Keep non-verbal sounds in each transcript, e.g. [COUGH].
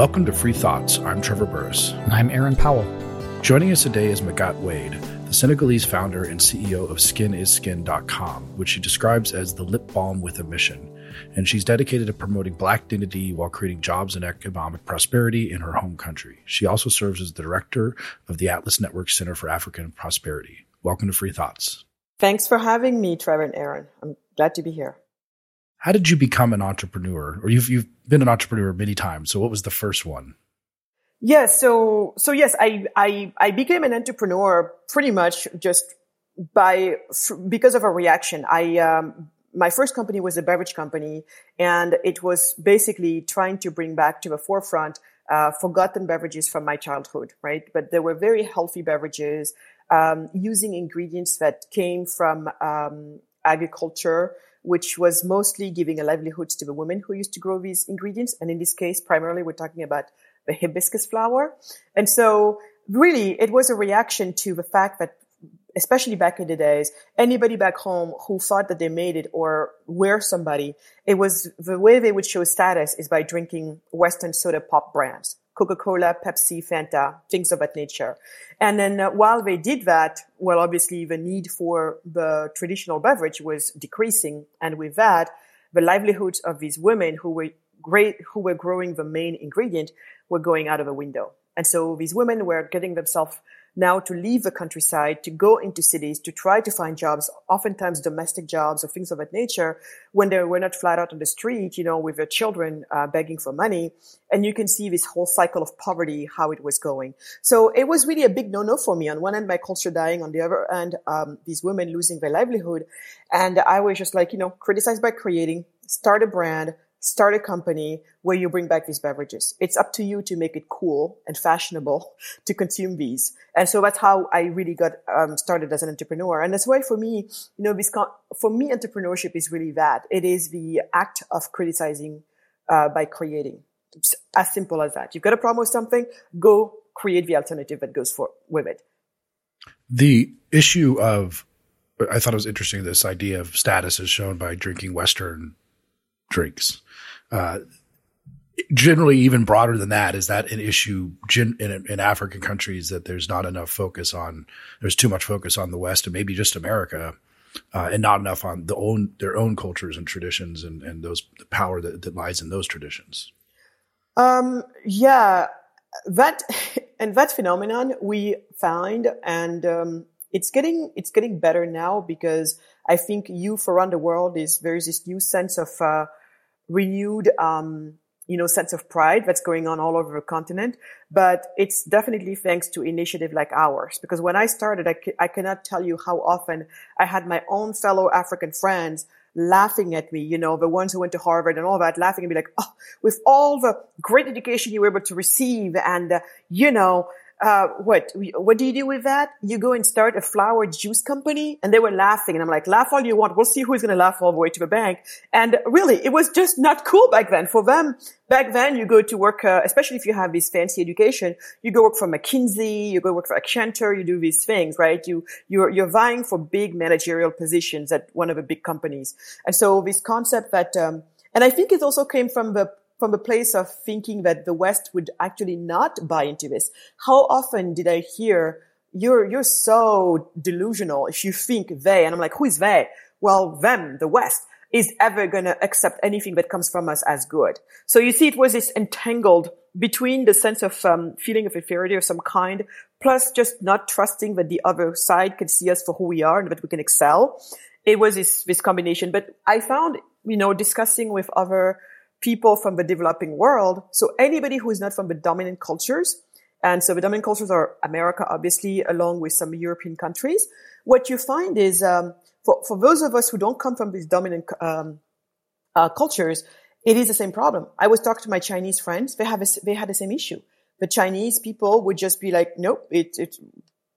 Welcome to Free Thoughts. I'm Trevor Burrus. And I'm Aaron Powell. Joining us today is Magatte Wade, the Senegalese founder and CEO of SkinIsSkin.com, which she describes as the lip balm with a mission. And she's dedicated to promoting Black dignity while creating jobs and economic prosperity in her home country. She also serves as the director of the Atlas Network Center for African Prosperity. Welcome to Free Thoughts. Thanks for having me, Trevor and Aaron. I'm glad to be here. How did you become an entrepreneur? Or you've you've been an entrepreneur many times. So what was the first one? Yes, so so yes, I I I became an entrepreneur pretty much just by because of a reaction. I um, my first company was a beverage company, and it was basically trying to bring back to the forefront uh, forgotten beverages from my childhood, right? But they were very healthy beverages um, using ingredients that came from um, agriculture which was mostly giving a livelihood to the women who used to grow these ingredients. And in this case, primarily we're talking about the hibiscus flower. And so really it was a reaction to the fact that especially back in the days, anybody back home who thought that they made it or were somebody, it was the way they would show status is by drinking Western soda pop brands. Coca-Cola, Pepsi, Fanta, things of that nature. And then uh, while they did that, well, obviously the need for the traditional beverage was decreasing. And with that, the livelihoods of these women who were great, who were growing the main ingredient were going out of the window. And so these women were getting themselves now to leave the countryside, to go into cities, to try to find jobs, oftentimes domestic jobs or things of that nature, when they were not flat out on the street, you know, with their children uh, begging for money. And you can see this whole cycle of poverty, how it was going. So it was really a big no-no for me. On one end, my culture dying. On the other end, um, these women losing their livelihood. And I was just like, you know, criticized by creating, start a brand, start a company where you bring back these beverages. It's up to you to make it cool and fashionable [LAUGHS] to consume these. And so that's how I really got um, started as an entrepreneur. And that's why for me, you know, this for me, entrepreneurship is really that. It is the act of criticizing uh, by creating. It's as simple as that. You've got a problem with something, go create the alternative that goes for with it. The issue of I thought it was interesting this idea of status is shown by drinking Western drinks. Uh, generally, even broader than that, is that an issue in, in, African countries that there's not enough focus on, there's too much focus on the West and maybe just America, uh, and not enough on the own their own cultures and traditions and, and those the power that, that lies in those traditions. Um, yeah, that [LAUGHS] and that phenomenon we find, and um, it's getting it's getting better now because I think youth around the world is there's this new sense of uh, renewed, um, you know, sense of pride that's going on all over the continent. But it's definitely thanks to initiative like ours. Because when I started, I, c- I cannot tell you how often I had my own fellow African friends laughing at me, you know, the ones who went to Harvard and all that, laughing and be like, oh, with all the great education you were able to receive and, uh, you know, uh, what, what do you do with that? You go and start a flower juice company. And they were laughing. And I'm like, laugh all you want. We'll see who's going to laugh all the way to the bank. And really, it was just not cool back then. For them, back then, you go to work, uh, especially if you have this fancy education, you go work for McKinsey, you go work for Accenture, you do these things, right? You, you're, you're vying for big managerial positions at one of the big companies. And so this concept that, um, and I think it also came from the from a place of thinking that the West would actually not buy into this. How often did I hear, you're, you're so delusional if you think they, and I'm like, who is they? Well, them, the West, is ever to accept anything that comes from us as good. So you see, it was this entangled between the sense of um, feeling of inferiority of some kind, plus just not trusting that the other side can see us for who we are and that we can excel. It was this, this combination. But I found, you know, discussing with other people from the developing world. So anybody who is not from the dominant cultures, and so the dominant cultures are America, obviously, along with some European countries. What you find is, um, for, for those of us who don't come from these dominant um, uh, cultures, it is the same problem. I was talking to my Chinese friends; they have a, they had the same issue. The Chinese people would just be like, "Nope, it, it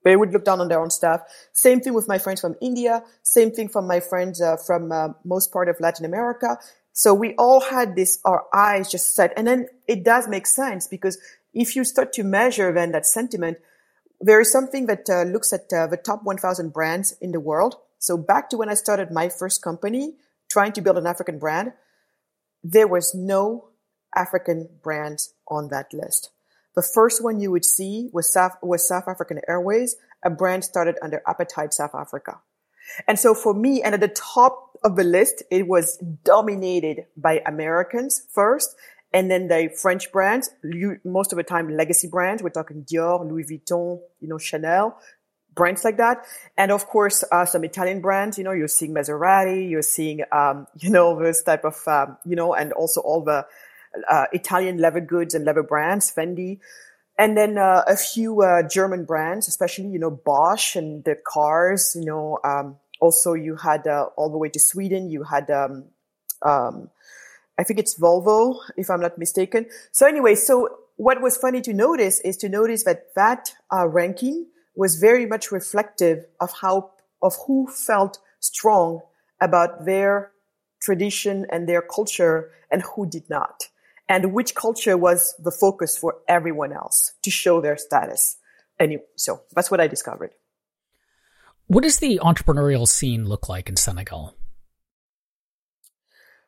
they would look down on their own stuff. Same thing with my friends from India. Same thing from my friends uh, from uh, most part of Latin America. So we all had this, our eyes just set. And then it does make sense because if you start to measure then that sentiment, there is something that uh, looks at uh, the top 1000 brands in the world. So back to when I started my first company, trying to build an African brand, there was no African brands on that list. The first one you would see was South, was South African Airways, a brand started under Apartheid South Africa. And so for me, and at the top of the list, it was dominated by Americans first, and then the French brands, most of the time legacy brands. We're talking Dior, Louis Vuitton, you know, Chanel, brands like that. And of course, uh, some Italian brands, you know, you're seeing Maserati, you're seeing, um, [LAUGHS] you know, this type of, um, you know, and also all the uh, Italian leather goods and leather brands, Fendi. And then uh, a few uh, German brands, especially, you know, Bosch and the cars, you know, um, also you had uh, all the way to Sweden, you had, um, um, I think it's Volvo, if I'm not mistaken. So anyway, so what was funny to notice is to notice that that uh, ranking was very much reflective of how, of who felt strong about their tradition and their culture and who did not. And which culture was the focus for everyone else to show their status. Anyway, so that's what I discovered. What does the entrepreneurial scene look like in Senegal?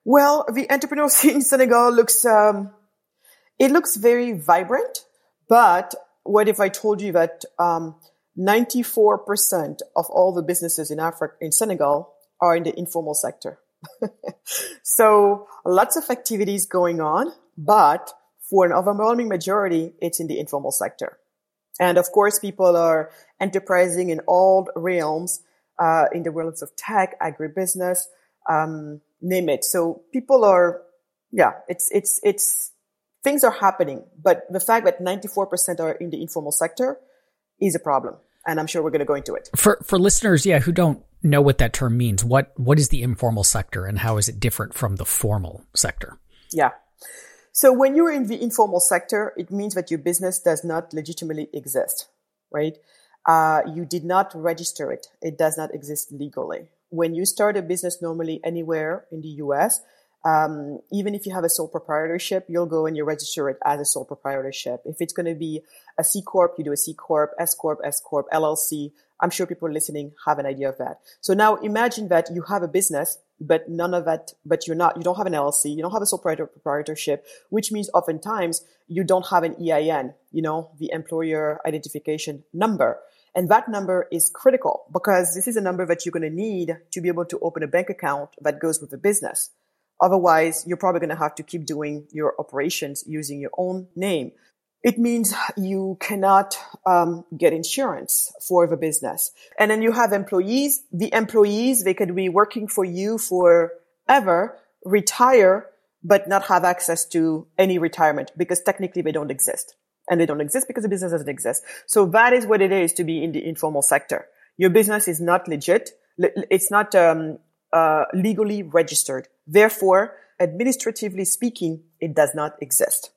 Well, the entrepreneurial [LAUGHS] scene in Senegal looks, um, it looks very vibrant, but what if I told you that, um, 94% of all the businesses in Africa, in Senegal are in the informal sector. [LAUGHS] so lots of activities going on, but for an overwhelming majority, it's in the informal sector. And of course, people are enterprising in all realms, uh, in the realms of tech, agribusiness, um, name it. So people are, yeah, it's, it's, it's, things are happening, but the fact that 94% are in the informal sector is a problem. And I'm sure we're going to go into it. For, for listeners, yeah, who don't know what that term means, what, what is the informal sector and how is it different from the formal sector? Yeah. So when you're in the informal sector, it means that your business does not legitimately exist, right? Uh, you did not register it. It does not exist legally. When you start a business normally anywhere in the US, um, even if you have a sole proprietorship, you'll go and you register it as a sole proprietorship. If it's going to be a C corp, you do a C corp, S corp, S corp, LLC. I'm sure people listening have an idea of that. So now imagine that you have a business, but none of that, but you're not, you don't have an LLC, you don't have a sole proprietorship, which means oftentimes you don't have an EIN, you know, the employer identification number. And that number is critical because this is a number that you're going to need to be able to open a bank account that goes with the business. Otherwise, you're probably going to have to keep doing your operations using your own name. It means you cannot um, get insurance for the business. And then you have employees. The employees, they could be working for you forever, retire, but not have access to any retirement because technically they don't exist. And they don't exist because the business doesn't exist. So that is what it is to be in the informal sector. Your business is not legit. It's not um, uh, legally registered. Therefore, administratively speaking, it does not exist.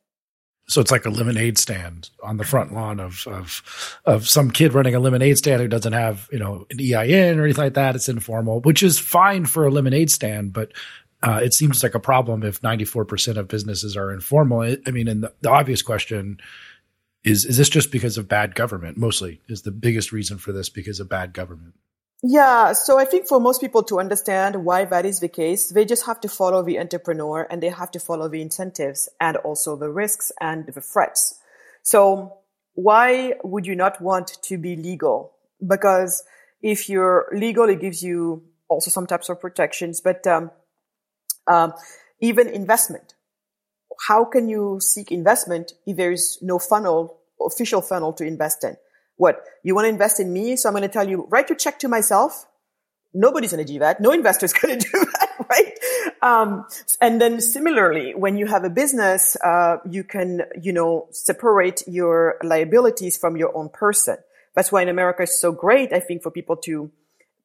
So it's like a lemonade stand on the front lawn of, of, of some kid running a lemonade stand who doesn't have, you know, an EIN or anything like that. It's informal, which is fine for a lemonade stand, but uh, it seems like a problem if 94% of businesses are informal. I mean, and the, the obvious question is, is this just because of bad government? Mostly is the biggest reason for this because of bad government. Yeah, so I think for most people to understand why that is the case, they just have to follow the entrepreneur and they have to follow the incentives and also the risks and the threats. So why would you not want to be legal? Because if you're legal, it gives you also some types of protections, but um, um, even investment. How can you seek investment if there is no funnel, official funnel to invest in? What? You want to invest in me? So I'm going to tell you, write your check to myself. Nobody's going to do that. No [LAUGHS] investor's going to do that, right? Um, and then similarly, when you have a business, uh, you can, you know, separate your liabilities from your own person. That's why in America it's so great, I think, for people to,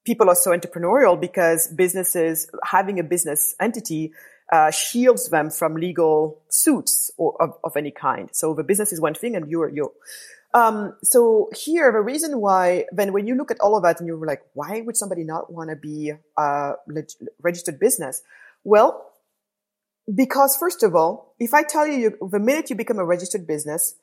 people are so entrepreneurial because businesses, having a business entity, uh, shields them from legal suits or of, of any kind. So the business is one thing and you're, you're, um, so here, the reason why, then when you look at all of that and you're like, why would somebody not want to be a leg- registered business? Well, because first of all, if I tell you, the minute you become a registered business,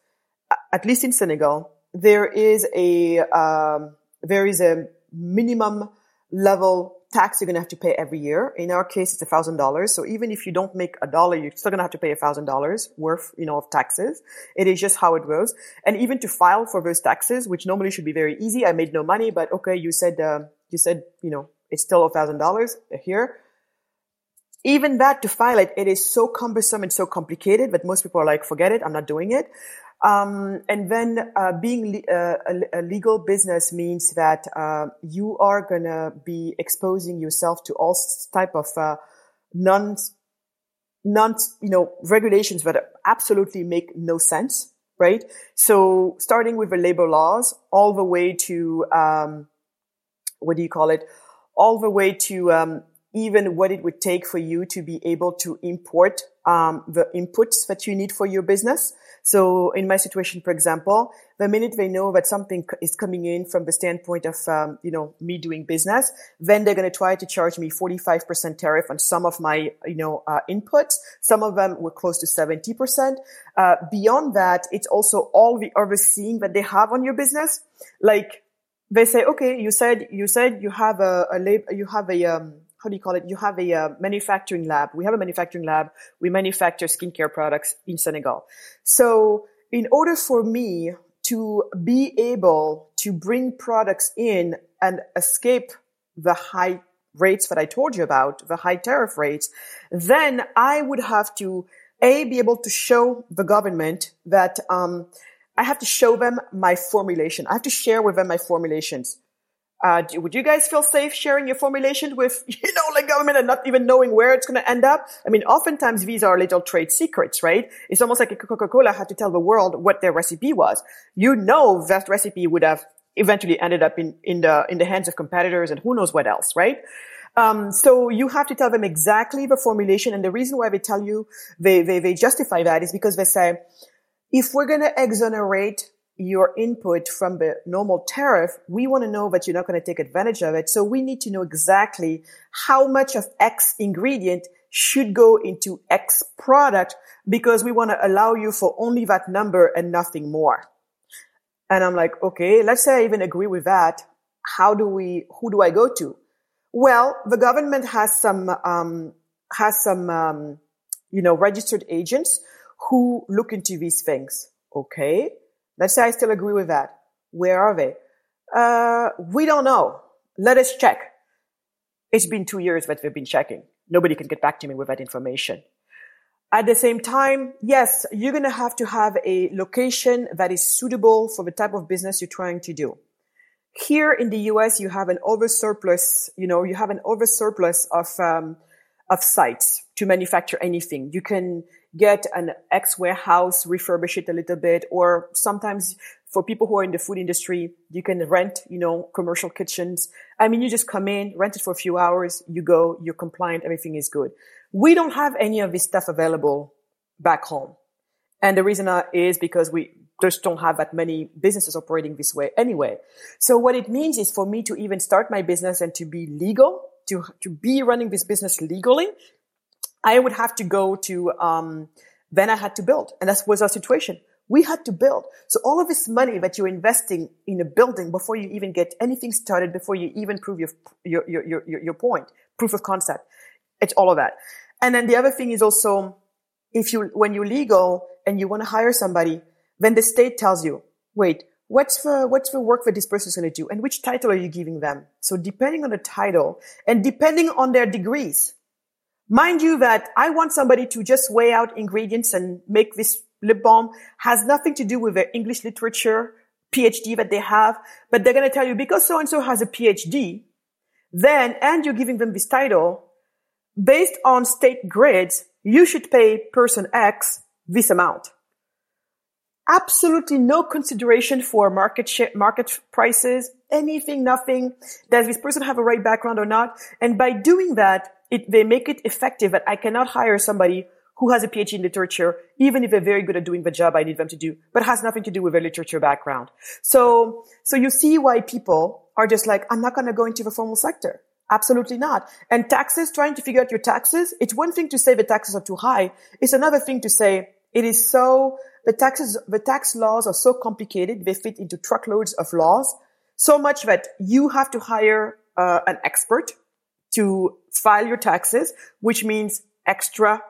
at least in Senegal, there is a, um, there is a minimum level tax you're going to have to pay every year. In our case, it's a thousand dollars. So even if you don't make a dollar, you're still going to have to pay a thousand dollars worth, you know, of taxes. It is just how it goes. And even to file for those taxes, which normally should be very easy. I made no money, but okay, you said, uh, you said, you know, it's still a thousand dollars here. Even that to file it, it is so cumbersome and so complicated that most people are like, forget it. I'm not doing it. Um, and then uh, being le- uh, a, legal business means that uh, you are gonna be exposing yourself to all type of uh, non non you know regulations that absolutely make no sense, right? So starting with the labor laws, all the way to um, what do you call it? All the way to um, even what it would take for you to be able to import um, the inputs that you need for your business. So in my situation, for example, the minute they know that something is coming in from the standpoint of, um, you know, me doing business, then they're going to try to charge me 45% tariff on some of my, you know, uh, inputs. Some of them were close to 70%. Uh, beyond that, it's also all the overseeing that they have on your business. Like they say, okay, you said, you said you have a, a lab, you have a, um, how do you call it? You have a uh, manufacturing lab. We have a manufacturing lab. We manufacture skincare products in Senegal. So in order for me to be able to bring products in and escape the high rates that I told you about, the high tariff rates, then I would have to a be able to show the government that um, I have to show them my formulation. I have to share with them my formulations. Uh, do, would you guys feel safe sharing your formulation with, [LAUGHS] you know, like government and not even knowing where it's going to end up? I mean, oftentimes these are little trade secrets, right? It's almost like Coca-Cola had to tell the world what their recipe was. You know, that recipe would have eventually ended up in, in the, in the hands of competitors and who knows what else, right? Um, so you have to tell them exactly the formulation. And the reason why they tell you, they, they, they justify that is because they say, if we're going to exonerate your input from the normal tariff, we want to know that you're not going to take advantage of it. So we need to know exactly how much of X ingredient should go into X product because we want to allow you for only that number and nothing more. And I'm like, okay, let's say I even agree with that. How do we, who do I go to? Well, the government has some, um, has some, um, you know, registered agents who look into these things. Okay. Let's say I still agree with that. Where are they? Uh, we don't know. Let us check. It's been two years that we've been checking. Nobody can get back to me with that information. At the same time, yes, you're going to have to have a location that is suitable for the type of business you're trying to do. Here in the US, you have an oversurplus, you know, you have an oversurplus of, um, of sites to manufacture anything. You can get an ex warehouse, refurbish it a little bit, or sometimes for people who are in the food industry, you can rent, you know, commercial kitchens. I mean, you just come in, rent it for a few hours, you go, you're compliant, everything is good. We don't have any of this stuff available back home. And the reason uh, is because we just don't have that many businesses operating this way anyway. So what it means is for me to even start my business and to be legal, to, to be running this business legally, I would have to go to, um, then I had to build. And that was our situation. We had to build. So all of this money that you're investing in a building before you even get anything started, before you even prove your, your, your, your, your point, proof of concept, it's all of that. And then the other thing is also, if you, when you're legal and you want to hire somebody, then the state tells you, wait, what's the, what's the work that this person is going to do? And which title are you giving them? So depending on the title and depending on their degrees, Mind you that I want somebody to just weigh out ingredients and make this lip balm has nothing to do with their English literature PhD that they have, but they're going to tell you because so and so has a PhD, then, and you're giving them this title, based on state grids, you should pay person X this amount. Absolutely no consideration for market market prices, anything, nothing. Does this person have a right background or not? And by doing that, it, they make it effective that I cannot hire somebody who has a PhD in literature, even if they're very good at doing the job I need them to do, but has nothing to do with their literature background. So, so you see why people are just like, I'm not going to go into the formal sector. Absolutely not. And taxes, trying to figure out your taxes, it's one thing to say the taxes are too high. It's another thing to say it is so, the taxes, the tax laws are so complicated. They fit into truckloads of laws so much that you have to hire uh, an expert to file your taxes, which means extra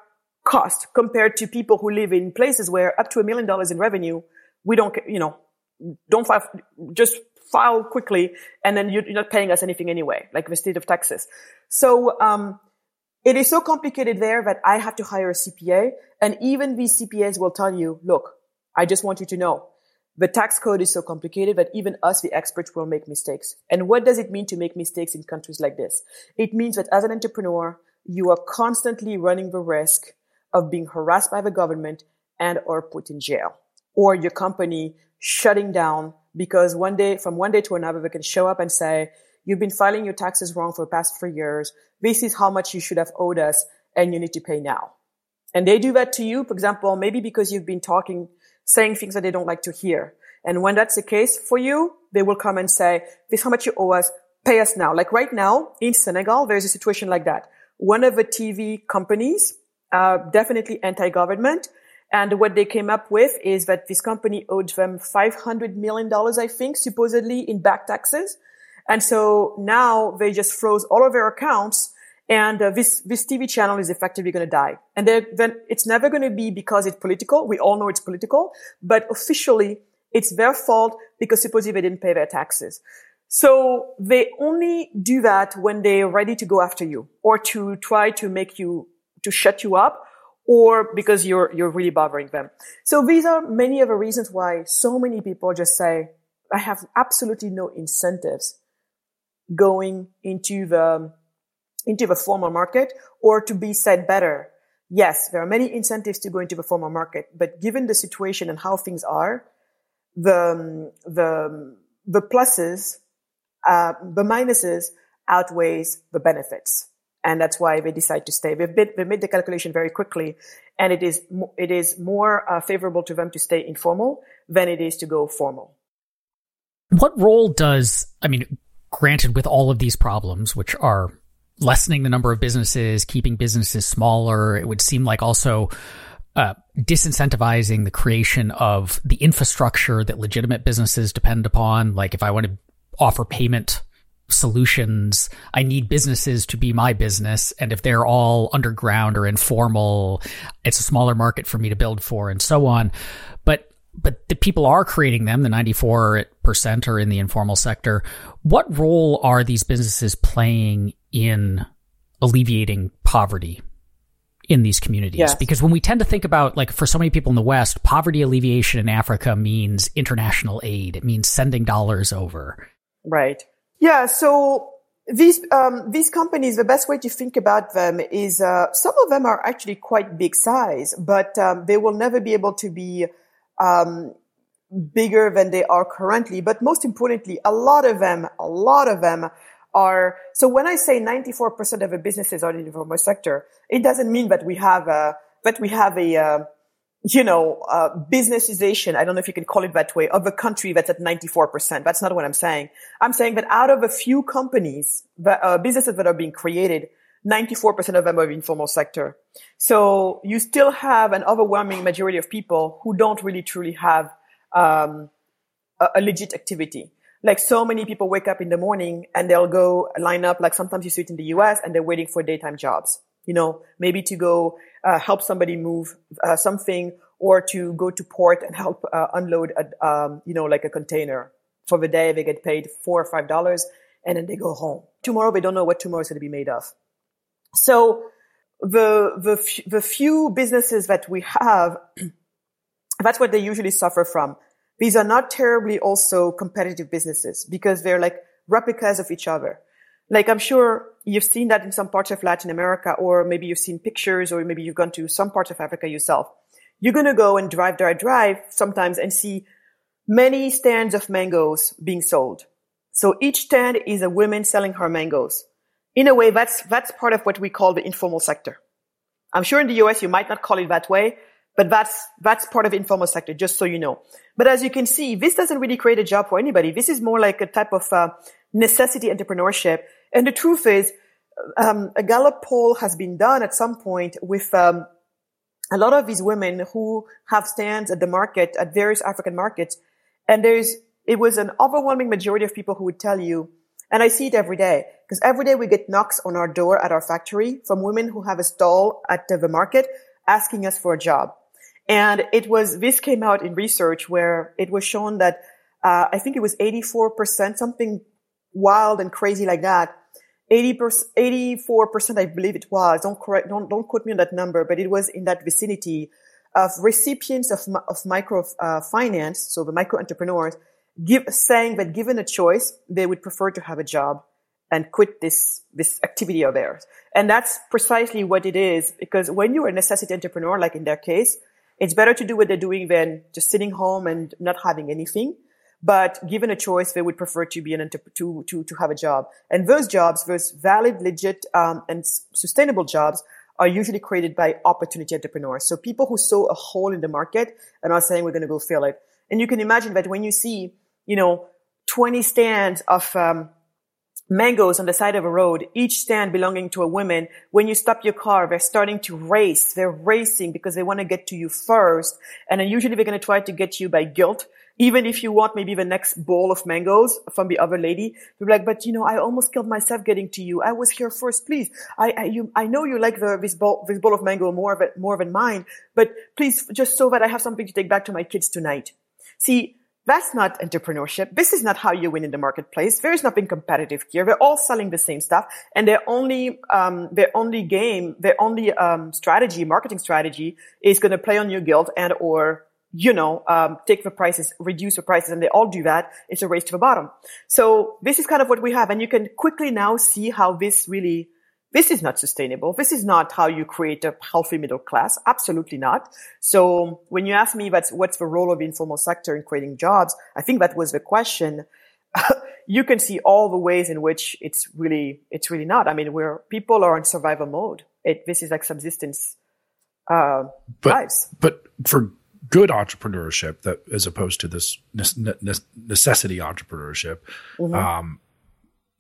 cost compared to people who live in places where up to a million dollars in revenue, we don't, you know, don't file, just file quickly and then you're not paying us anything anyway, like the state of Texas. So, um, it is so complicated there that I have to hire a CPA and even these CPAs will tell you, look, I just want you to know the tax code is so complicated that even us, the experts, will make mistakes. And what does it mean to make mistakes in countries like this? It means that as an entrepreneur, you are constantly running the risk of being harassed by the government and or put in jail or your company shutting down because one day, from one day to another, they can show up and say, you've been filing your taxes wrong for the past three years. This is how much you should have owed us and you need to pay now. And they do that to you, for example, maybe because you've been talking, saying things that they don't like to hear. And when that's the case for you, they will come and say, this is how much you owe us, pay us now. Like right now in Senegal, there's a situation like that. One of the TV companies, uh, definitely anti-government, and what they came up with is that this company owed them $500 million, I think, supposedly in back taxes. And so now they just froze all of their accounts and uh, this, this TV channel is effectively going to die. And then it's never going to be because it's political. We all know it's political, but officially it's their fault because supposedly they didn't pay their taxes. So they only do that when they're ready to go after you or to try to make you, to shut you up or because you're, you're really bothering them. So these are many of the reasons why so many people just say, I have absolutely no incentives going into the, into the formal market or to be said better. Yes, there are many incentives to go into the formal market, but given the situation and how things are, the, the, the pluses, uh, the minuses outweighs the benefits and that's why they decide to stay. They've, been, they made the calculation very quickly, and it is it is more uh, favorable to them to stay informal than it is to go formal. What role does I mean? Granted, with all of these problems, which are lessening the number of businesses, keeping businesses smaller, it would seem like also uh, disincentivizing the creation of the infrastructure that legitimate businesses depend upon. Like if I want to offer payment solutions. I need businesses to be my business. And if they're all underground or informal, it's a smaller market for me to build for and so on. But but the people are creating them, the 94% are in the informal sector. What role are these businesses playing in alleviating poverty in these communities? Yes. Because when we tend to think about, like, for so many people in the West, poverty alleviation in Africa means international aid. It means sending dollars over. Right. Yeah. So these um, these companies, the best way to think about them is uh, some of them are actually quite big size, but um, they will never be able to be um, bigger than they are currently. But most importantly, a lot of them, a lot of them are. So when I say 94% of the businesses are in the informal sector, it doesn't mean that we have a that we have a uh, you know, uh, businessization, I don't know if you can call it that way, of a country that's at 94%. That's not what I'm saying. I'm saying that out of a few companies, uh, businesses that are being created, 94% of them are informal sector. So you still have an overwhelming majority of people who don't really truly have, um, a, a legit activity. Like so many people wake up in the morning and they'll go line up, like sometimes you see it in the US and they're waiting for daytime jobs you know, maybe to go uh, help somebody move uh, something or to go to port and help uh, unload, a, um, you know, like a container for the day. They get paid four or five dollars and then they go home. Tomorrow, they don't know what tomorrow is going to be made of. So the, the, the few businesses that we have, [CLEARS THROAT] that's what they usually suffer from. These are not terribly also competitive businesses because they're like replicas of each other. Like I'm sure you've seen that in some parts of Latin America, or maybe you've seen pictures, or maybe you've gone to some parts of Africa yourself. You're going to go and drive, drive, drive sometimes and see many stands of mangoes being sold. So each stand is a woman selling her mangoes. In a way, that's, that's part of what we call the informal sector. I'm sure in the US you might not call it that way, but that's, that's part of informal sector, just so you know. But as you can see, this doesn't really create a job for anybody. This is more like a type of uh, necessity entrepreneurship and the truth is, um, a Gallup poll has been done at some point with um, a lot of these women who have stands at the market at various African markets, and there's it was an overwhelming majority of people who would tell you And I see it every day because every day we get knocks on our door at our factory from women who have a stall at the market asking us for a job. And it was, this came out in research where it was shown that, uh, I think it was 84%, something wild and crazy like that. 80 84%, I believe it was. Don't correct, don't, don't quote me on that number, but it was in that vicinity of recipients of, of micro uh. So the micro entrepreneurs give, saying that given a choice, they would prefer to have a job and quit this, this activity of theirs. And that's precisely what it is because when you're a necessity entrepreneur, like in their case, it's better to do what they're doing than just sitting home and not having anything. But given a choice, they would prefer to be an to to to have a job. And those jobs, those valid, legit, um, and sustainable jobs, are usually created by opportunity entrepreneurs. So people who saw a hole in the market and are saying we're going to go fill it. And you can imagine that when you see, you know, 20 stands of um, mangoes on the side of a road, each stand belonging to a woman. When you stop your car, they're starting to race. They're racing because they want to get to you first. And then usually they're going to try to get you by guilt. Even if you want maybe the next bowl of mangoes from the other lady, you're like, but you know, I almost killed myself getting to you. I was here first, please. I, I, you, I know you like the, this bowl, this bowl of mango more of more than mine, but please, just so that I have something to take back to my kids tonight. See, that's not entrepreneurship. This is not how you win in the marketplace. There is nothing competitive here. They're all selling the same stuff, and their only um, their only game, their only um, strategy, marketing strategy, is going to play on your guilt and or you know um, take the prices, reduce the prices, and they all do that. It's a race to the bottom. So this is kind of what we have, and you can quickly now see how this really this is not sustainable. This is not how you create a healthy middle class. Absolutely not. So when you ask me what's, what's the role of the informal sector in creating jobs, I think that was the question. [LAUGHS] you can see all the ways in which it's really, it's really not. I mean, where people are in survival mode. It, this is like subsistence, uh, but, lives. But for good entrepreneurship that as opposed to this necessity entrepreneurship, mm-hmm. um,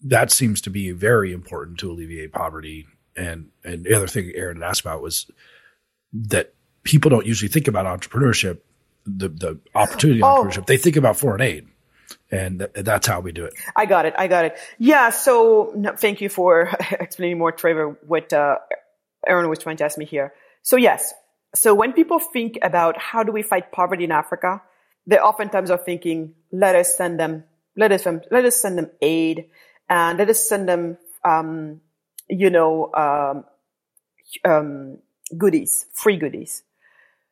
that seems to be very important to alleviate poverty. And and the other thing Aaron had asked about was that people don't usually think about entrepreneurship, the the opportunity oh. entrepreneurship. They think about foreign aid, and th- that's how we do it. I got it. I got it. Yeah. So no, thank you for [LAUGHS] explaining more, Trevor. What uh, Aaron was trying to ask me here. So yes. So when people think about how do we fight poverty in Africa, they oftentimes are thinking, let us send them, let us, let us send them aid and let us send them, um, you know, um, um, goodies, free goodies.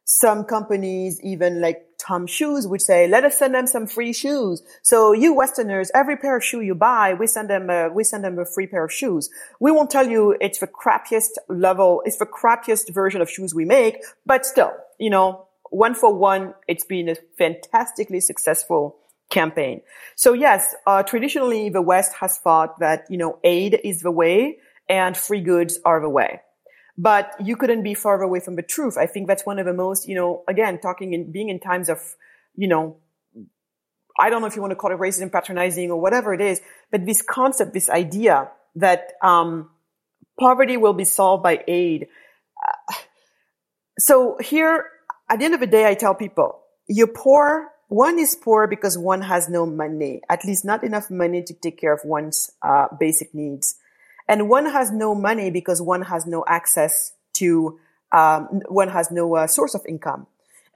Some companies, even like Tom Shoes, would say, "Let us send them some free shoes." So you Westerners, every pair of shoe you buy, we send them a, we send them a free pair of shoes. We won't tell you it's the crappiest level, it's the crappiest version of shoes we make, but still, you know, one for one, it's been a fantastically successful campaign. So yes, uh, traditionally the West has thought that, you know, aid is the way and free goods are the way. But you couldn't be further away from the truth. I think that's one of the most, you know, again, talking in, being in times of, you know, I don't know if you want to call it racism, patronizing or whatever it is, but this concept, this idea that, um, poverty will be solved by aid. Uh, so here, at the end of the day, I tell people, you're poor one is poor because one has no money, at least not enough money to take care of one's uh, basic needs. And one has no money because one has no access to, um, one has no uh, source of income.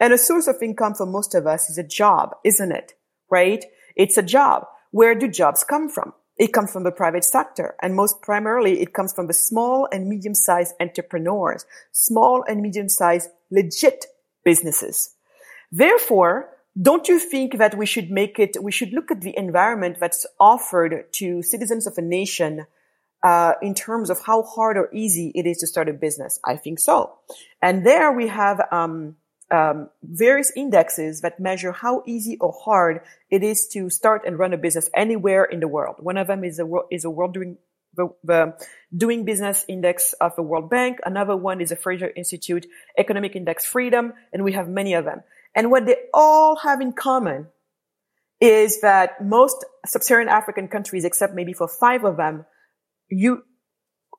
And a source of income for most of us is a job, isn't it? Right? It's a job. Where do jobs come from? It comes from the private sector. And most primarily, it comes from the small and medium-sized entrepreneurs, small and medium-sized legit businesses. Therefore, don't you think that we should make it, we should look at the environment that's offered to citizens of a nation uh, in terms of how hard or easy it is to start a business? I think so. And there we have um, um, various indexes that measure how easy or hard it is to start and run a business anywhere in the world. One of them is a is a world doing the, the, doing business index of the World Bank. Another one is the Fraser Institute Economic Index Freedom, and we have many of them. And what they all have in common is that most sub-Saharan African countries, except maybe for five of them, you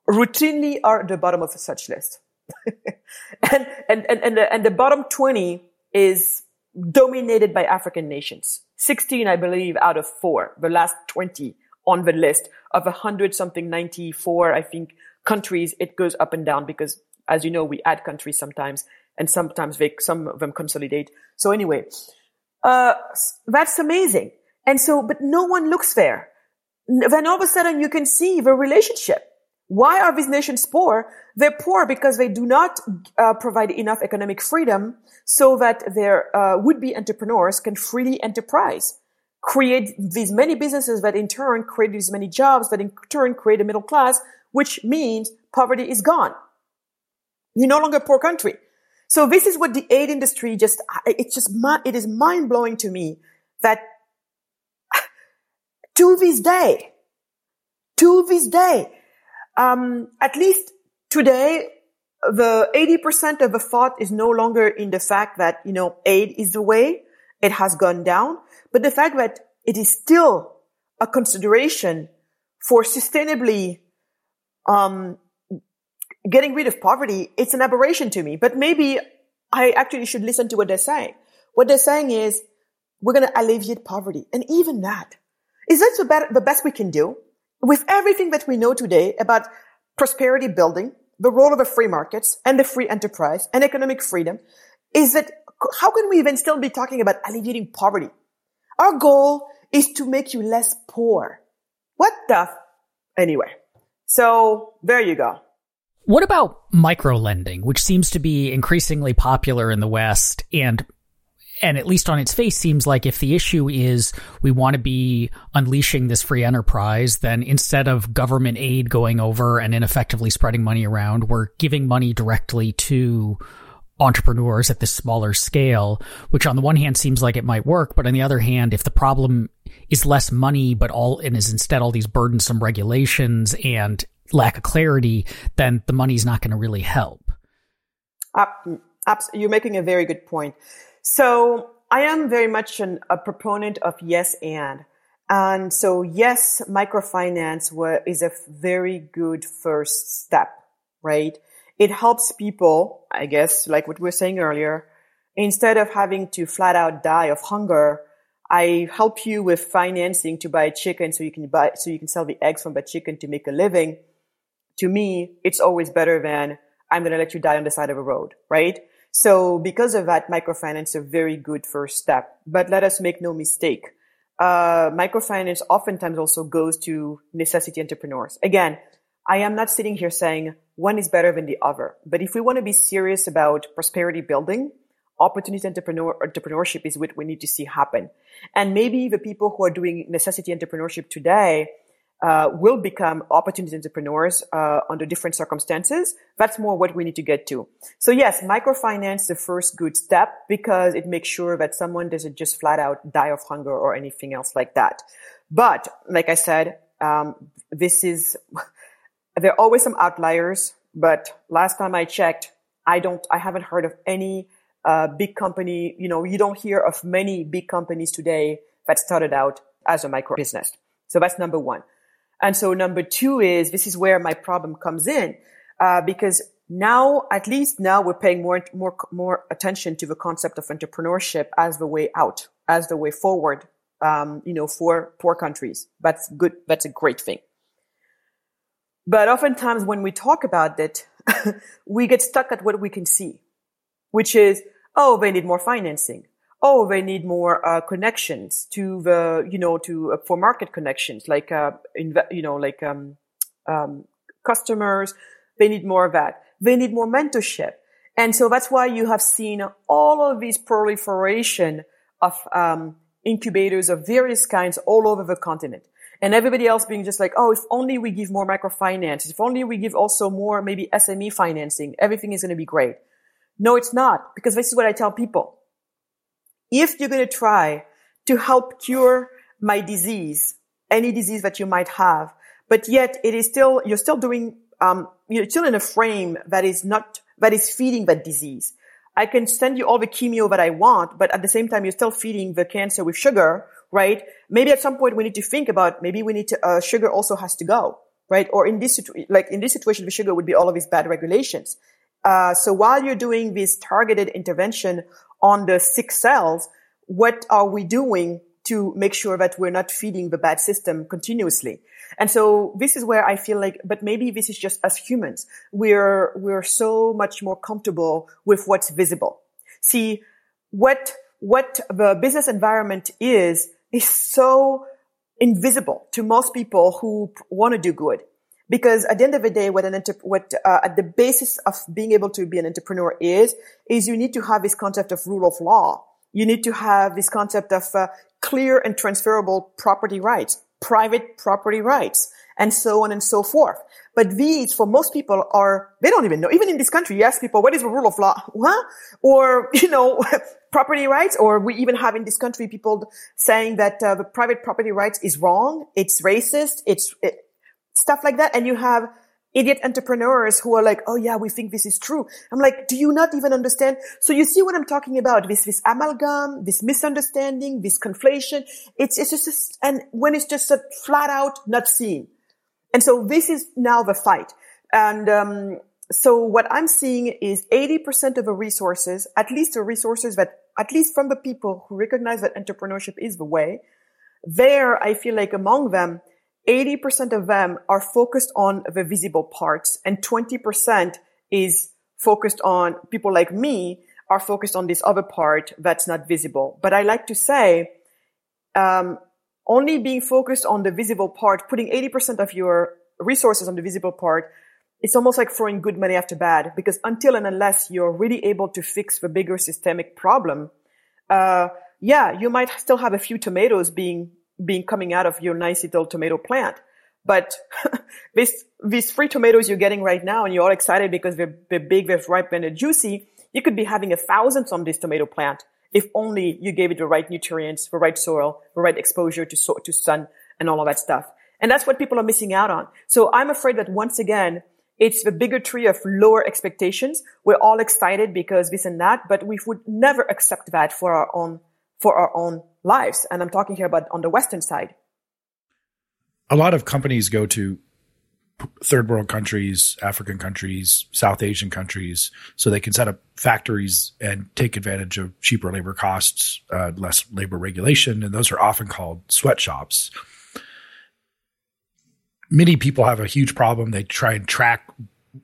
routinely are at the bottom of such list. [LAUGHS] and, and, and, and, the, and the bottom 20 is dominated by African nations. 16, I believe, out of four. The last 20 on the list of hundred something 94, I think countries. It goes up and down because as you know, we add countries sometimes and sometimes they, some of them consolidate. So anyway, uh, that's amazing. And so, but no one looks there. Then all of a sudden you can see the relationship. Why are these nations poor? They're poor because they do not uh, provide enough economic freedom so that their uh, would-be entrepreneurs can freely enterprise, create these many businesses that in turn create these many jobs that in turn create a middle class, which means poverty is gone. You're no longer a poor country. So this is what the aid industry just, it's just, it is mind blowing to me that [LAUGHS] to this day, to this day, um, at least today, the 80% of the thought is no longer in the fact that, you know, aid is the way. It has gone down, but the fact that it is still a consideration for sustainably, um, getting rid of poverty, it's an aberration to me. But maybe I actually should listen to what they're saying. What they're saying is we're going to alleviate poverty. And even that, is that the, the best we can do? With everything that we know today about prosperity building, the role of the free markets and the free enterprise and economic freedom, is that how can we even still be talking about alleviating poverty? Our goal is to make you less poor. What the? F- Anyway. So there you go. What about micro lending, which seems to be increasingly popular in the West and and at least on its face seems like if the issue is we want to be unleashing this free enterprise, then instead of government aid going over and ineffectively spreading money around, we're giving money directly to entrepreneurs at this smaller scale, which on the one hand seems like it might work, but on the other hand, if the problem is less money, but all and is instead all these burdensome regulations and lack of clarity, then the money's not going to really help. Uh, you're making a very good point. So I am very much an, a proponent of yes and. And so yes, microfinance is a very good first step, right? It helps people, I guess, like what we were saying earlier, instead of having to flat out die of hunger, I help you with financing to buy chicken so you can buy, so you can sell the eggs from the chicken to make a living to me, it's always better than I'm going to let you die on the side of a road, right? So because of that, microfinance is a very good first step. But let us make no mistake. Uh, microfinance oftentimes also goes to necessity entrepreneurs. Again, I am not sitting here saying one is better than the other. But if we want to be serious about prosperity building, opportunity entrepreneur, entrepreneurship is what we need to see happen. And maybe the people who are doing necessity entrepreneurship today uh, will become opportunity entrepreneurs uh, under different circumstances. That's more what we need to get to. So yes, microfinance the first good step because it makes sure that someone doesn't just flat out die of hunger or anything else like that. But like I said, um, this is [LAUGHS] there are always some outliers. But last time I checked, I don't, I haven't heard of any uh, big company. You know, you don't hear of many big companies today that started out as a micro business. So that's number one. And so number two is this is where my problem comes in, uh, because now, at least now we're paying more, more, more attention to the concept of entrepreneurship as the way out, as the way forward, um, you know, for poor countries. That's good. That's a great thing. But oftentimes when we talk about it, [LAUGHS] we get stuck at what we can see, which is, oh, they need more financing oh, they need more uh, connections to the, you know, to uh, for market connections, like, uh, inv- you know, like um, um, customers. They need more of that. They need more mentorship, and so that's why you have seen all of these proliferation of um, incubators of various kinds all over the continent. And everybody else being just like, oh, if only we give more microfinance, if only we give also more maybe SME financing, everything is going to be great. No, it's not, because this is what I tell people if you're going to try to help cure my disease, any disease that you might have, but yet it is still, you're still doing, um, you're still in a frame that is not, that is feeding that disease. I can send you all the chemo that I want, but at the same time, you're still feeding the cancer with sugar, right? Maybe at some point we need to think about, maybe we need to, uh, sugar also has to go, right? Or in this, like in this situation, the sugar would be all of these bad regulations. Uh, so while you're doing this targeted intervention on the sick cells, what are we doing to make sure that we're not feeding the bad system continuously. And so this is where I feel like, but maybe this is just as humans. We're, we're so much more comfortable with what's visible. See, what, what the business environment is, is so invisible to most people who want to do good. Because at the end of the day, what an enter- what uh, at the basis of being able to be an entrepreneur is, is you need to have this concept of rule of law. You need to have this concept of uh, clear and transferable property rights, private property rights, and so on and so forth. But these, for most people, are they don't even know. Even in this country, you ask people, "What is the rule of law?" [LAUGHS] What? Or [LAUGHS] you know, [LAUGHS] property rights. Or we even have in this country people saying that uh, the private property rights is wrong, it's racist, it's it, stuff like that. And you have idiot entrepreneurs who are like, oh yeah, we think this is true. I'm like, do you not even understand? So you see what I'm talking about? This, this amalgam, this misunderstanding, this conflation. It's, it's just, and when it's just a flat out not seen. And so this is now the fight. And, um, so what I'm seeing is 80% of the resources, at least the resources that, at least from the people who recognize that entrepreneurship is the way, there, I feel like among them, 80% of them are focused on the visible parts and 20% is focused on people like me are focused on this other part that's not visible. But I like to say, um, only being focused on the visible part, putting 80% of your resources on the visible part, it's almost like throwing good money after bad because until and unless you're really able to fix the bigger systemic problem, uh, yeah, you might still have a few tomatoes being being coming out of your nice little tomato plant. But [LAUGHS] this, these free tomatoes you're getting right now and you're all excited because they're, they're big, they're ripe and they're juicy. You could be having a thousand from this tomato plant if only you gave it the right nutrients, the right soil, the right exposure to, so, to sun and all of that stuff. And that's what people are missing out on. So I'm afraid that once again, it's the bigger tree of lower expectations. We're all excited because this and that, but we would never accept that for our own, for our own lives. And I'm talking here about on the Western side. A lot of companies go to third world countries, African countries, South Asian countries, so they can set up factories and take advantage of cheaper labor costs, uh, less labor regulation, and those are often called sweatshops. Many people have a huge problem. They try and track,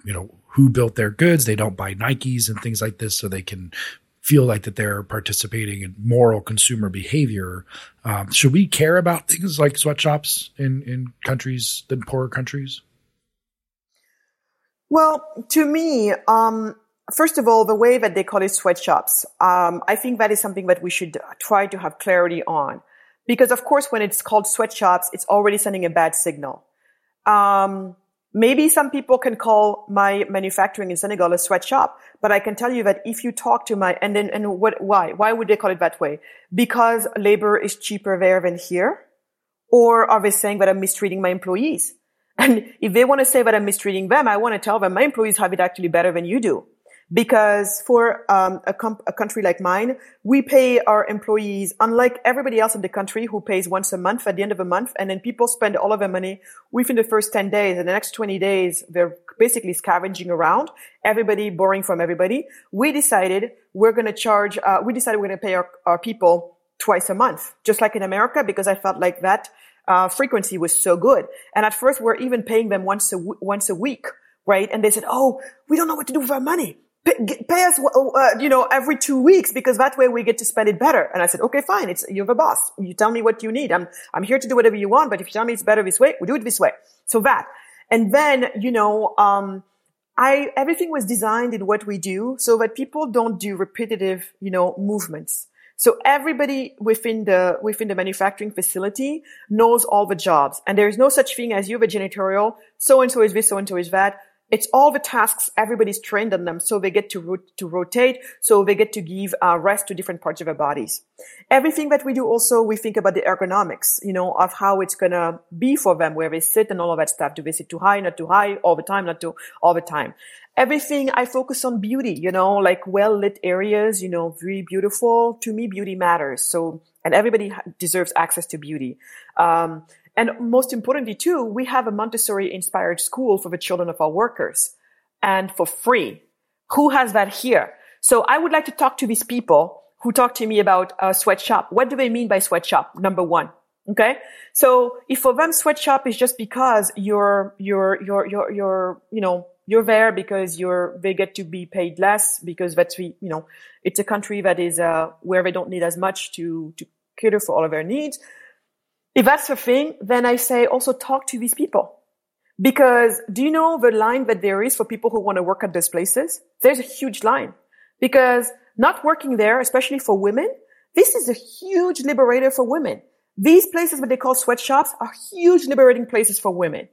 you know, who built their goods. They don't buy Nikes and things like this, so they can feel like that they're participating in moral consumer behavior. Um, should we care about things like sweatshops in, in countries than poorer countries? Well, to me, um, first of all, the way that they call it sweatshops, um, I think that is something that we should try to have clarity on. Because of course, when it's called sweatshops, it's already sending a bad signal. Um, Maybe some people can call my manufacturing in Senegal a sweatshop, but I can tell you that if you talk to my, and then, and what, why? Why would they call it that way? Because labor is cheaper there than here? Or are they saying that I'm mistreating my employees? [LAUGHS] And if they want to say that I'm mistreating them, I want to tell them my employees have it actually better than you do because for um, a, comp- a, country like mine, we pay our employees, unlike everybody else in the country who pays once a month at the end of a month, and then people spend all of their money within the first 10 days, and the next 20 days, they're basically scavenging around, everybody borrowing from everybody. We decided we're going to charge, uh, we decided we're going to pay our, our people twice a month, just like in America, because I felt like that uh, frequency was so good. And at first, we're even paying them once a w- once a week, right? And they said, "Oh, we don't know what to do with our money pay, us, uh, you know, every two weeks because that way we get to spend it better. And I said, okay, fine. It's, you're the boss. You tell me what you need. I'm, I'm here to do whatever you want, but if you tell me it's better this way, we do it this way. So that. And then, you know, um, I, everything was designed in what we do so that people don't do repetitive, you know, movements. So everybody within the, within the manufacturing facility knows all the jobs. And there is no such thing as you have a janitorial. So and so is this, so and so is that it's all the tasks everybody's trained on them so they get to to rotate so they get to give uh, rest to different parts of their bodies. Everything that we do also we think about the ergonomics you know of how it's going to be for them where they sit and all of that stuff. Do they sit too high not too high all the time not too all the time. Everything i focus on beauty you know like well lit areas you know very beautiful. To me beauty matters. So and everybody deserves access to beauty. Um, and most importantly, too, we have a Montessori inspired school for the children of our workers and for free. Who has that here? So I would like to talk to these people who talk to me about a sweatshop. What do they mean by sweatshop? Number one. Okay. So if for them sweatshop is just because you're, you're, you're, you're, you're, you know, you're there because you're, they get to be paid less because that's, you know, it's a country that is, uh, where they don't need as much to, to cater for all of their needs. If that's the thing, then I say also talk to these people. Because do you know the line that there is for people who want to work at those places? There's a huge line. Because not working there, especially for women, this is a huge liberator for women. These places, what they call sweatshops, are huge liberating places for women.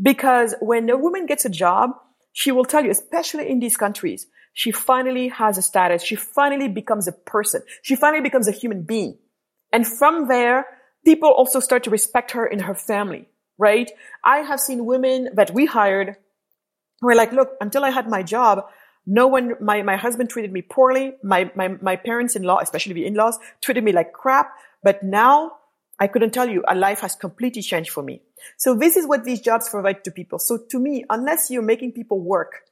Because when a woman gets a job, she will tell you, especially in these countries, she finally has a status. She finally becomes a person. She finally becomes a human being. And from there, people also start to respect her in her family, right? I have seen women that we hired who are like, look, until I had my job, no one, my, my husband treated me poorly. My, my, my parents-in-law, especially the in-laws, treated me like crap. But now I couldn't tell you, a life has completely changed for me. So this is what these jobs provide to people. So to me, unless you're making people work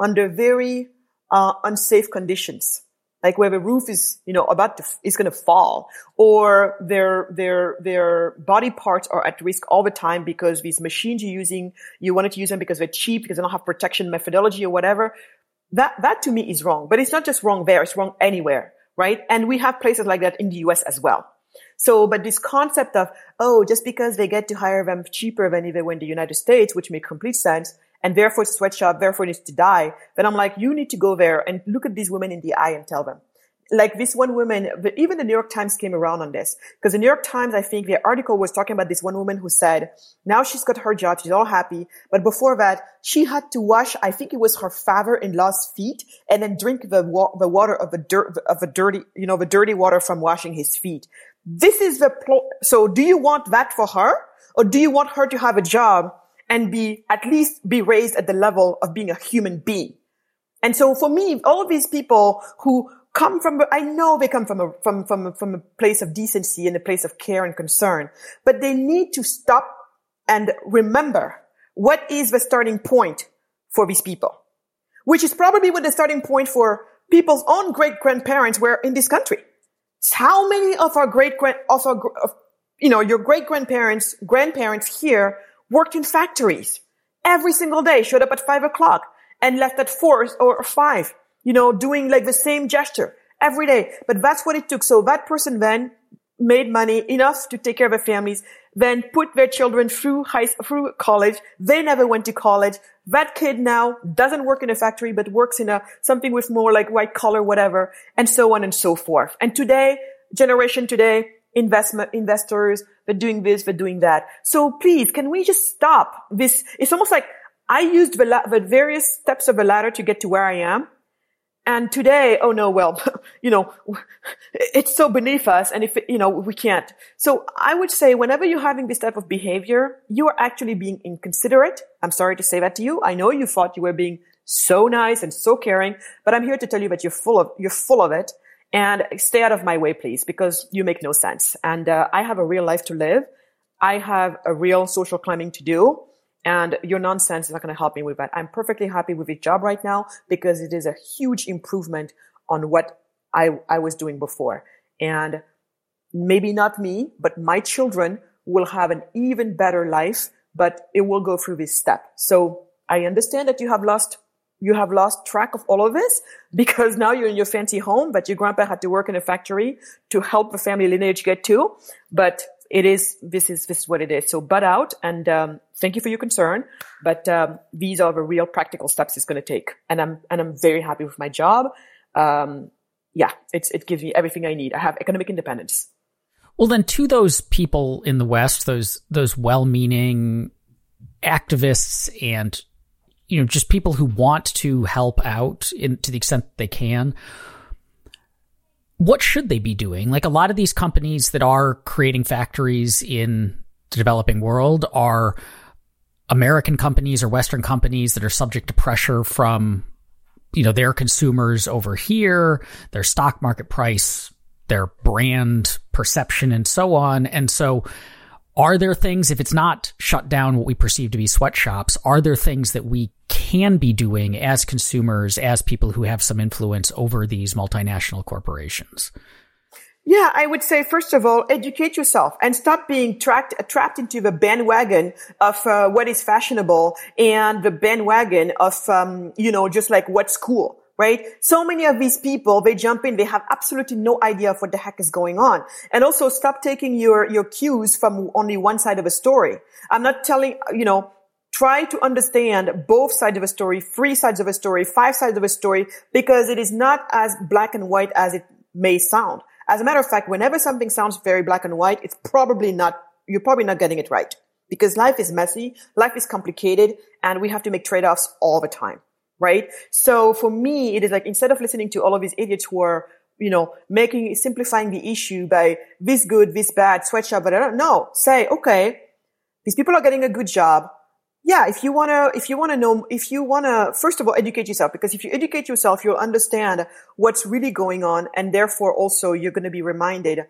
under very uh, unsafe conditions, like where the roof is, you know, about to, is going to fall or their, their, their body parts are at risk all the time because these machines you're using, you wanted to use them because they're cheap, because they don't have protection methodology or whatever. That, that to me is wrong, but it's not just wrong there. It's wrong anywhere, right? And we have places like that in the US as well. So, but this concept of, oh, just because they get to hire them cheaper than if they were in the United States, which makes complete sense, and therefore it's a sweatshop, therefore it needs to die, then I'm like, you need to go there and look at these women in the eye and tell them. Like this one woman, even the New York Times came around on this because the New York Times, I think the article was talking about this one woman who said, now she's got her job, she's all happy, but before that, she had to wash, I think it was her father-in-law's feet and then drink the, wa- the water of the dirt, of the dirty, you know, the dirty water from washing his feet. This is the, pl- so do you want that for her? Or do you want her to have a job and be, at least be raised at the level of being a human being? And so for me, all of these people who come from, I know they come from a, from, from, from a place of decency and a place of care and concern, but they need to stop and remember what is the starting point for these people, which is probably what the starting point for people's own great grandparents were in this country. How many of our great of our, of, you know, your great grandparents, grandparents here worked in factories every single day, showed up at five o'clock and left at four or five, you know, doing like the same gesture every day. But that's what it took. So that person then made money enough to take care of their families, then put their children through high, through college. They never went to college. That kid now doesn't work in a factory, but works in a, something with more like white collar, whatever, and so on and so forth. And today, generation today, investment, investors, they're doing this, they're doing that. So please, can we just stop this? It's almost like I used the, the various steps of the ladder to get to where I am. And today, oh no, well, [LAUGHS] you know, [LAUGHS] it's so beneath us. And if, you know, we can't. So I would say whenever you're having this type of behavior, you are actually being inconsiderate. I'm sorry to say that to you. I know you thought you were being so nice and so caring, but I'm here to tell you that you're full of, you're full of it and stay out of my way, please, because you make no sense. And uh, I have a real life to live. I have a real social climbing to do. And your nonsense is not going to help me with that. I'm perfectly happy with the job right now because it is a huge improvement on what I, I was doing before. And maybe not me, but my children will have an even better life, but it will go through this step. So I understand that you have lost you have lost track of all of this [LAUGHS] because now you're in your fancy home, but your grandpa had to work in a factory to help the family lineage get to. But it is this is this is what it is. So butt out and um, thank you for your concern, but um, these are the real practical steps it's going to take, and I'm and I'm very happy with my job. Um, yeah, it's it gives me everything I need. I have economic independence. Well, then to those people in the West, those those well-meaning activists and you know just people who want to help out in, to the extent they can what should they be doing? Like a lot of these companies that are creating factories in the developing world are American companies or Western companies that are subject to pressure from, you know, their consumers over here, their stock market price, their brand perception and so on. And so are there things, if it's not shut down what we perceive to be sweatshops, are there things that we can be doing as consumers, as people who have some influence over these multinational corporations? Yeah, I would say first of all, educate yourself and stop being tracked, trapped into the bandwagon of uh, what is fashionable and the bandwagon of, um, you know, just like what's cool right? So many of these people, they jump in, they have absolutely no idea of what the heck is going on. And also stop taking your, your cues from only one side of a story. I'm not telling, you know, try to understand both sides of a story, three sides of a story, five sides of a story, because it is not as black and white as it may sound. As a matter of fact, whenever something sounds very black and white, it's probably not, you're probably not getting it right. Because life is messy, life is complicated, and we have to make trade-offs all the time right? So for me, it is like instead of listening to all of these idiots who are, you know, making, simplifying the issue by this good, this bad, sweatshop, but I don't know. Say, okay, these people are getting a good job. Yeah, if you wanna, if you wanna know, if you wanna, first of all, educate yourself, because if you educate yourself, you'll understand what's really going on, and therefore also you're gonna be reminded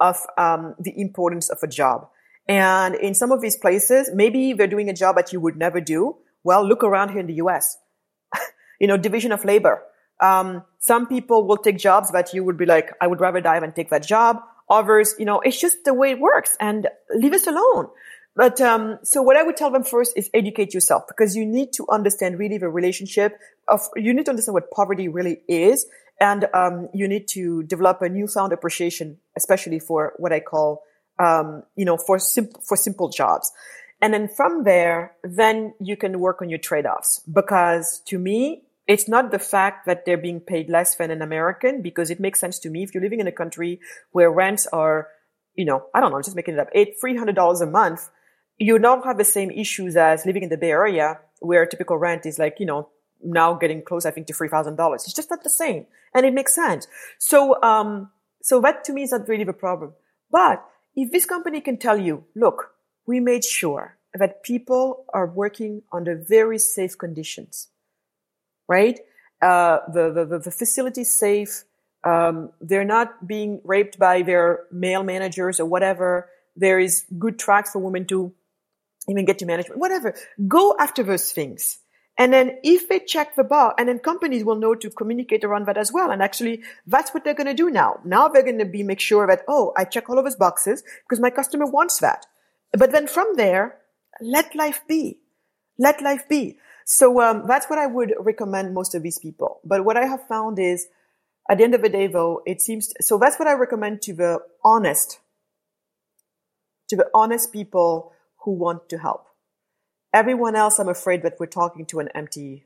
of um, the importance of a job. And in some of these places, maybe they're doing a job that you would never do. Well, look around here in the U.S [LAUGHS] you know, division of labor. Um, some people will take jobs that you would be like, I would rather die than take that job. Others, you know, it's just the way it works and leave us alone. But um, so what I would tell them first is educate yourself because you need to understand really the relationship of you need to understand what poverty really is, and um, you need to develop a newfound appreciation, especially for what I call um, you know for simple for simple jobs. And then from there, then you can work on your trade-offs because to me, it's not the fact that they're being paid less than an American because it makes sense to me. If you're living in a country where rents are, you know, I don't know, I'm just making it up, eight, three hundred dollars a month, you don't have the same issues as living in the Bay Area where typical rent is like, you know, now getting close, I think, to three thousand dollars. It's just not the same, and it makes sense. So, um, so that to me is not really the problem. But if this company can tell you, look, we made sure that people are working under very safe conditions right? Uh, the, the, the facility is safe. Um, they're not being raped by their male managers or whatever. There is good tracks for women to even get to management, whatever. Go after those things. And then if they check the bar, and then companies will know to communicate around that as well. And actually, that's what they're going to do now. Now they're going to be make sure that, oh, I check all of those boxes because my customer wants that. But then from there, let life be. Let life be. So um, that's what I would recommend most of these people. But what I have found is, at the end of the day, though, it seems so. That's what I recommend to the honest, to the honest people who want to help. Everyone else, I'm afraid that we're talking to an empty,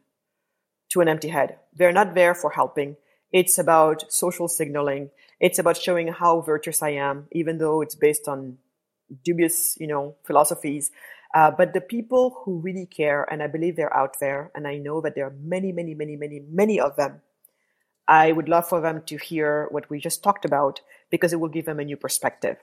to an empty head. They're not there for helping. It's about social signaling. It's about showing how virtuous I am, even though it's based on dubious, you know, philosophies. Uh, but the people who really care, and I believe they're out there, and I know that there are many, many, many, many, many of them. I would love for them to hear what we just talked about because it will give them a new perspective.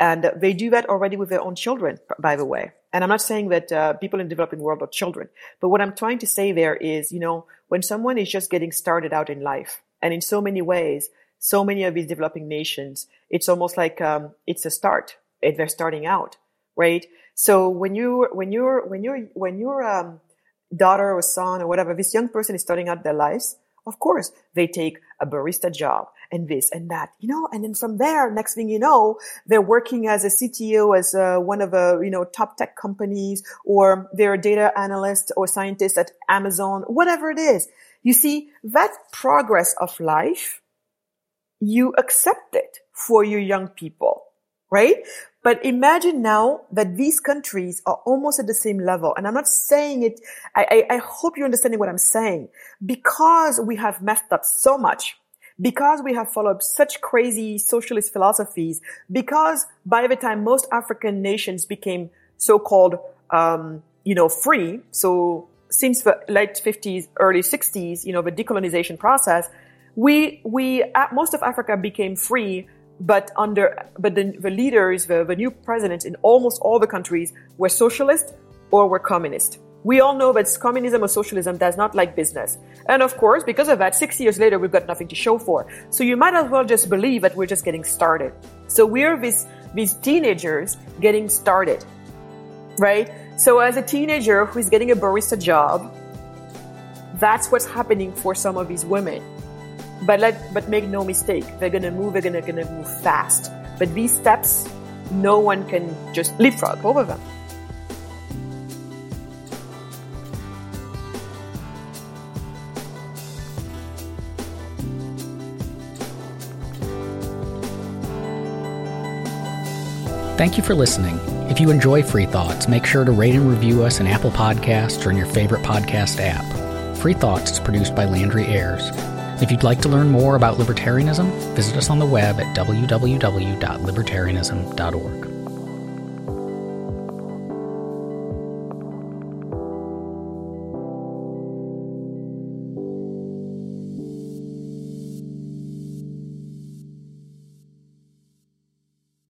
And they do that already with their own children, by the way. And I'm not saying that uh, people in the developing world are children, but what I'm trying to say there is, you know, when someone is just getting started out in life, and in so many ways, so many of these developing nations, it's almost like um, it's a start. They're starting out, right? So when you when you're when you're when your um, daughter or son or whatever, this young person is starting out their lives, of course they take a barista job and this and that, you know, and then from there, next thing you know, they're working as a CTO, as a, one of the you know top tech companies, or they're a data analyst or scientist at Amazon, whatever it is. You see that progress of life, you accept it for your young people right? But imagine now that these countries are almost at the same level. And I'm not saying it, I, I, I hope you're understanding what I'm saying. Because we have messed up so much, because we have followed such crazy socialist philosophies, because by the time most African nations became so-called, um, you know, free, so since the late 50s, early 60s, you know, the decolonization process, we, we, most of Africa became free but under but the, the leaders, the, the new presidents in almost all the countries were socialist or were communist. We all know that communism or socialism does not like business. And of course, because of that, six years later, we've got nothing to show for. So you might as well just believe that we're just getting started. So we're this these teenagers getting started, right? So as a teenager who's getting a barista job, that's what's happening for some of these women. But let, but make no mistake, they're gonna move, they're gonna, gonna move fast. But these steps, no one can just leapfrog over them. Thank you for listening. If you enjoy Free Thoughts, make sure to rate and review us in Apple Podcasts or in your favorite podcast app. Free Thoughts is produced by Landry Ayres. If you'd like to learn more about libertarianism, visit us on the web at www.libertarianism.org.